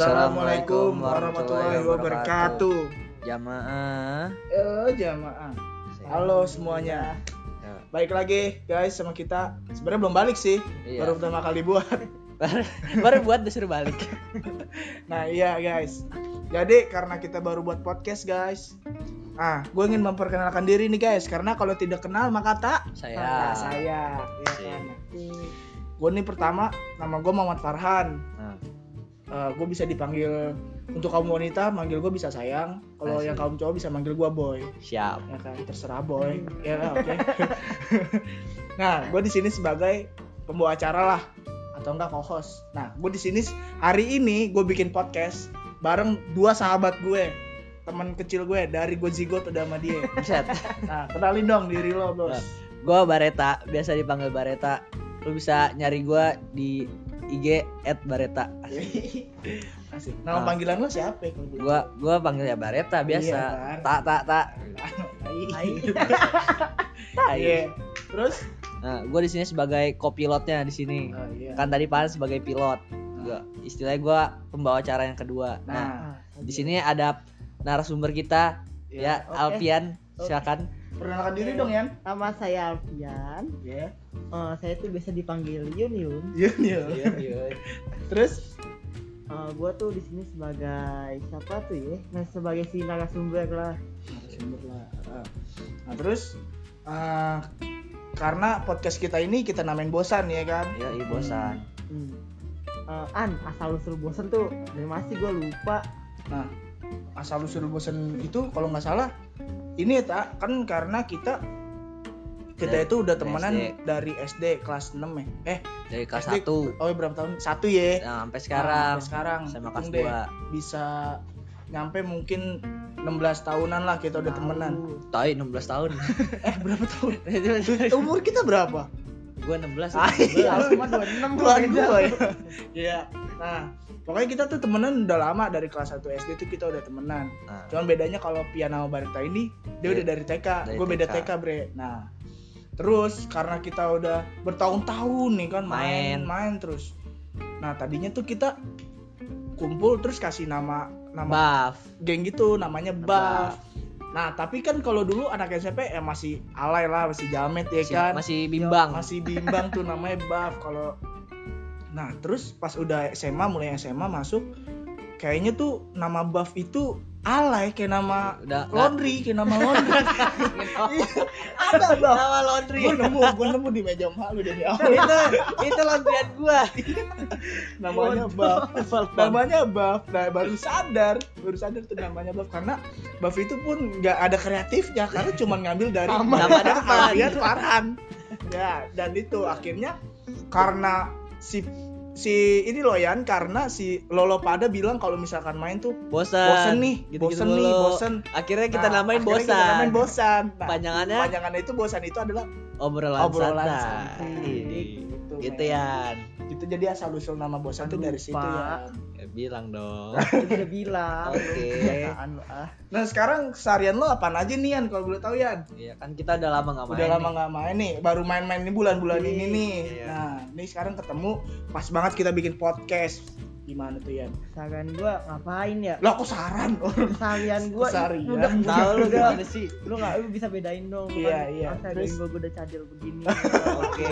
Assalamualaikum warahmatullahi wabarakatuh. Jamaah. Eh jamaah. Halo semuanya. Ya, Baik lagi guys sama kita. Sebenarnya belum balik sih. Iya. Baru pertama kali buat. baru, buat disuruh balik. Nah iya guys. Jadi karena kita baru buat podcast guys. Ah, gue ingin memperkenalkan diri nih guys. Karena kalau tidak kenal maka tak Saya. Nah, saya. Ya kan. Gue nih pertama nama gue Muhammad Farhan. Nah, Eh, gue bisa dipanggil untuk kaum wanita manggil gue bisa sayang. Kalau yang kaum cowok bisa manggil gue boy. Siap. ya kan terserah boy. Ya oke. Nah gue di sini sebagai pembawa acara lah atau enggak co-host. Nah gue di sini hari ini gue bikin podcast bareng dua sahabat gue teman kecil gue dari gue zigot udah sama dia. Nah kenalin dong diri lo bos. Gua Bareta, biasa dipanggil Bareta. Lu bisa nyari gua di IG @bareta. Asik. nama Ah. panggilan lo siapa ya Gua gua panggil ya Bareta biasa. Iya, Bar. tak tak tak. Iya. terus Nah, gua di sini sebagai kopilotnya di sini. oh, iya. Kan tadi Pan sebagai pilot. Gua istilahnya gua pembawa acara yang kedua. Nah, nah di sini ada narasumber kita ya, oke. Alfian. Oke. Silakan. Perkenalkan diri dong Yan Nama saya Alfian. ya Eh, saya tuh biasa dipanggil Yun Yun. Yun Yun. terus Eh, gua tuh di sini sebagai siapa tuh ya? Nah, sebagai si narasumber lah. narasumber lah Ah. nah terus ah, karena podcast kita ini kita namain bosan ya kan Ya, iya bosan. Hmm. Eh, An, asal usul bosen tuh dari masih gua lupa. nah asal usul bosan itu kalau nggak salah ini ya tak kan karena kita kita Dari- itu udah temenan SD. dari SD kelas 6 ya eh Dari kelas SD 1 oh berapa tahun satu ya nah, sampai Nah, sekarang. sampai sekarang Sama kelas Hitung deh. 2. bisa nyampe mungkin 16 tahunan lah kita udah temenan Tai 16 tahun. eh berapa tahun umur kita berapa Gua 16. Ah, iya. Lu cuma 26 Tuan beda. gua ya. Iya. Nah, pokoknya kita tuh temenan udah lama dari kelas 1 SD tuh kita udah temenan. Nah, Cuman bedanya kalau Pian sama Barita ini dia Iya. udah dari TK, gue beda TK. Bre. Nah, terus karena kita udah bertahun-tahun nih kan main Main. main terus. Nah, tadinya tuh kita kumpul terus kasih nama nama buff. geng gitu namanya Buff. Nah, tapi kan kalau dulu anak SMP ya masih alay lah, masih jamet ya Masih, kan masih bimbang. masih bimbang tuh namanya buff kalau nah terus pas udah SMA mulai SMA masuk kayaknya tuh nama buff itu alay kayak nama Udah laundry kayak nama laundry. Iya, ada buff. Nama laundry. gue nemu gue nemu di meja emak lu dari awal itu itu laundryan gua. namanya buff. Namanya buff. Nah baru sadar baru sadar tuh namanya buff karena buff itu pun nggak ada kreatifnya karena cuma ngambil dari Nama depan. Farhan. Ya dan itu akhirnya karena si si ini loh Yan karena si Lolo pada bilang kalau misalkan main tuh Bosan. bosen nih Gitu-gitu bosen nih mulu. bosen Akhirnya kita Nah, namain akhirnya bosan. kita namain bosan Nah, Panjangannya panjangannya itu bosan itu adalah obrolan, obrolan santai. santai. Gitu, Gitu, ya. Itu jadi asal usul nama bosan tuh dari situ ya ya. bilang dong. Udah bilang. Oke. Lu, ah. nah sekarang seharian lo apaan aja nih Yan kalau boleh tahu Yan Iya kan kita udah lama nggak main. udah lama nggak main nih baru main-main ini bulan-bulan ini nih Iya. nah ini sekarang ketemu pas banget kita bikin podcast gimana tuh Yan Saran gua ngapain ya? lo aku saran Keseharian gua Keseharian. itu udah Tahu lu udah sih? lu nggak lu bisa bedain dong Iya, iya. masa Terus? Gua udah cadel begini Oke.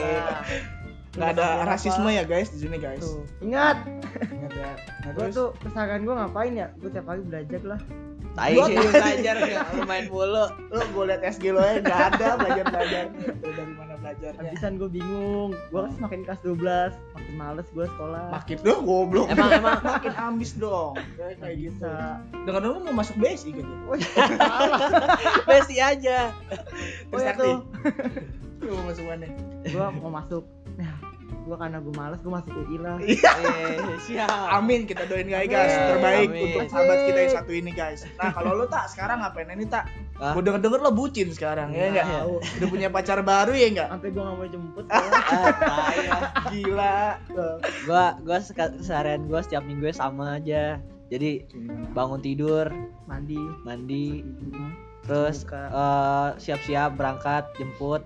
Nggak ada rasisme ya guys di sini guys. Tuh. Ingat. Ingat ya. Nah, gua terus? tuh kesalahan gua ngapain ya? Gua tiap pagi belajar lah. Tai lu belajar nggak lu main mulu. lo gue liat SG lo ya nggak ada belajar belajar dari mana belajarnya? Habisan gua bingung. Gua kan semakin kelas 12 makin males gua sekolah. Makin dong goblok. Emang emang. Makin ambis dong. Kayak gitu. dengan lo mau masuk basic gitu oh iya. Besi aja. oh terus ya nanti tuh. Lo mau masuk mana? Gua mau masuk. nah gua karena gua males gua masuk UI lah Eh, siap. Amin kita doain guys guys terbaik Amin. untuk sahabat kita yang satu ini guys. Nah kalau lo tak sekarang ngapain ini tak? Hah? Gue denger denger lo bucin sekarang ya enggak? Tahu. Udah punya pacar baru ya enggak? sampai gua nggak mau jemput Ah, ya. Gila. Gua seka- keseharian gua setiap minggu sama aja. Jadi bangun tidur, mandi mandi, terus Buka. eh, siap-siap berangkat jemput.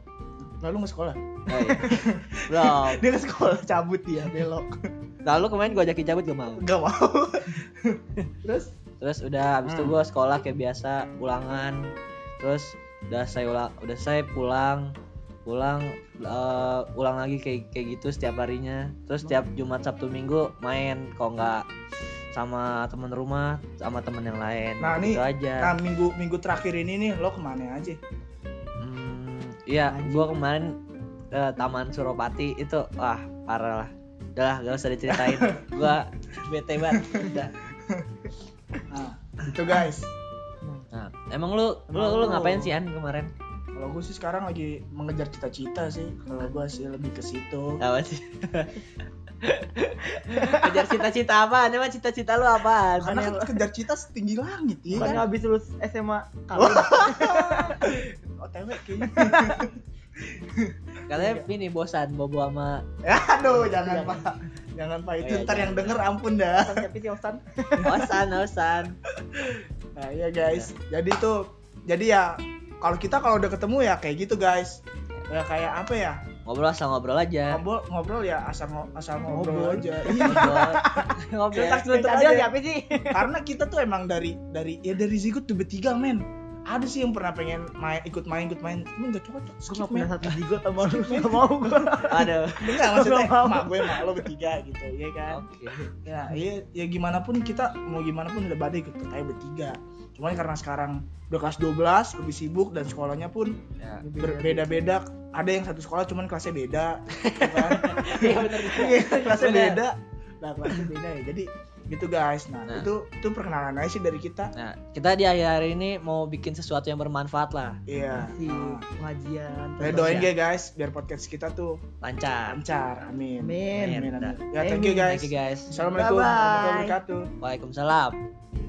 Lalu nggak sekolah? Eh, belum. Dia nggak sekolah cabut dia belok. Lalu kemarin gue ajakin cabut gak mau. Gak mau. Terus Terus udah habis itu Hmm. gue sekolah kayak biasa, ulangan. Terus udah saya ulang, udah saya pulang, pulang eh, ulang lagi kayak kayak gitu setiap harinya. Terus setiap Jumat Sabtu Minggu main, kalau nggak sama teman rumah, sama teman yang lain. Nah, gitu nih, aja. nah minggu minggu terakhir ini nih lo ke mana aja? Iya, gua kemarin ke Taman Suropati itu wah parah lah. Udah lah, gak usah diceritain. gua bete banget. Udah. Nah, itu guys. Nah, emang lu lu lu- ngapain sih An kemarin? Kalau gue sih sekarang lagi mengejar cita-cita sih. Kalau gue sih lebih ke situ. Apa sih? Kejar cita-cita apa? Emang cita-cita lu apa? Karena kan kejar cita setinggi langit ya. Bukan kan? habis lulus SMA kali. OTW kayaknya. Katanya ini bosan bobo sama Aduh, jangan pak. Jangan pak. Itu Iya, ntar yang jangan. denger ampun dah. Tapi si Osan. osan osan. Nah iya guys. Jadi tuh, jadi ya kalau kita kalau udah ketemu ya kayak gitu guys. Ya kayak apa ya? Ngobrol asal ngobrol aja. Ngobrol ngobrol ya asal ngo- asal ngobrol, Ngobrol. aja. Iya. Ngobrol. tak Tadi aja. apa sih? Karena kita tuh emang dari dari ya dari Zigut tuh bertiga men. Ada sih yang pernah pengen main ikut main ikut main, cuma nggak cocok. Gue Skip gak punya men. satu jigot sama lu. Gak mau gue. Aduh. Enggak maksudnya mak gue mak lo bertiga gitu, ya kan? Oke. Ya, ya, ya gimana pun kita mau gimana pun udah badai ikut kayak bertiga. Cuman karena sekarang udah kelas 12 lebih sibuk dan sekolahnya pun Ya. berbeda-beda. Ada yang satu sekolah cuman kelasnya beda, ya kan? Iya benar. Iya, kelasnya Bener. beda. Nah, kelasnya beda ya. Jadi gitu guys. Nah, Nah. itu itu perkenalan aja sih dari kita. Nah, kita di akhir hari ini mau bikin sesuatu yang bermanfaat lah, Iya. Si Nah, pengajian. Saya doain ya guys biar podcast kita tuh lancar. lancar. Amin. Amin. Amin, amin. Dah. Ya, thank you guys. Thank you guys. Assalamualaikum warahmatullahi wabarakatuh. Waalaikumsalam.